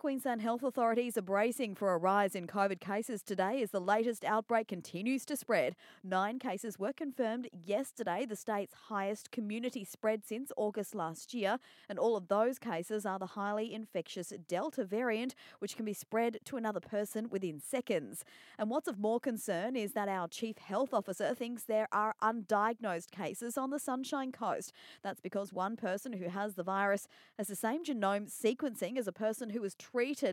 Queensland health authorities are bracing for a rise in COVID cases today as the latest outbreak continues to spread. Nine cases were confirmed yesterday, the state's highest community spread since August last year, and all of those cases are the highly infectious Delta variant, which can be spread to another person within seconds. And what's of more concern is that our chief health officer thinks there are undiagnosed cases on the Sunshine Coast. That's because one person who has the virus has the same genome sequencing as a person who was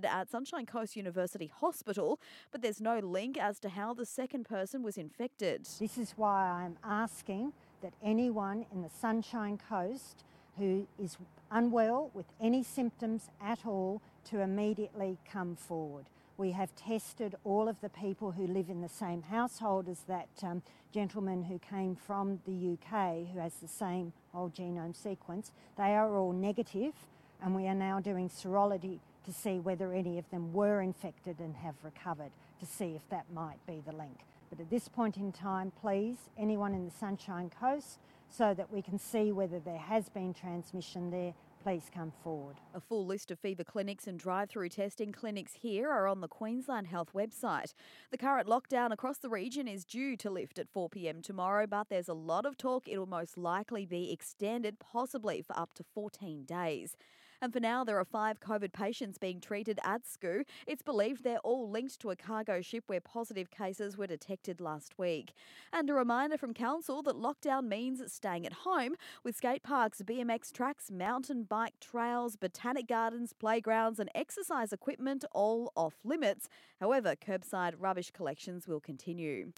at Sunshine Coast University Hospital, but there's no link as to how the second person was infected. This is why I'm asking that anyone in the Sunshine Coast who is unwell with any symptoms at all to immediately come forward. We have tested all of the people who live in the same household as that um, gentleman who came from the UK who has the same whole genome sequence. They are all negative, and we are now doing serology to see whether any of them were infected and have recovered, to see if that might be the link. But at this point in time, please, anyone in the Sunshine Coast, so that we can see whether there has been transmission there, please come forward. A full list of fever clinics and drive through testing clinics here are on the Queensland Health website. The current lockdown across the region is due to lift at 4 pm tomorrow, but there's a lot of talk it'll most likely be extended, possibly for up to 14 days. And for now, there are five COVID patients being treated at SCOO. It's believed they're all linked to a cargo ship where positive cases were detected last week. And a reminder from Council that lockdown means staying at home with skate parks, BMX tracks, mountain bike trails, botanic gardens, playgrounds, and exercise equipment all off limits. However, curbside rubbish collections will continue.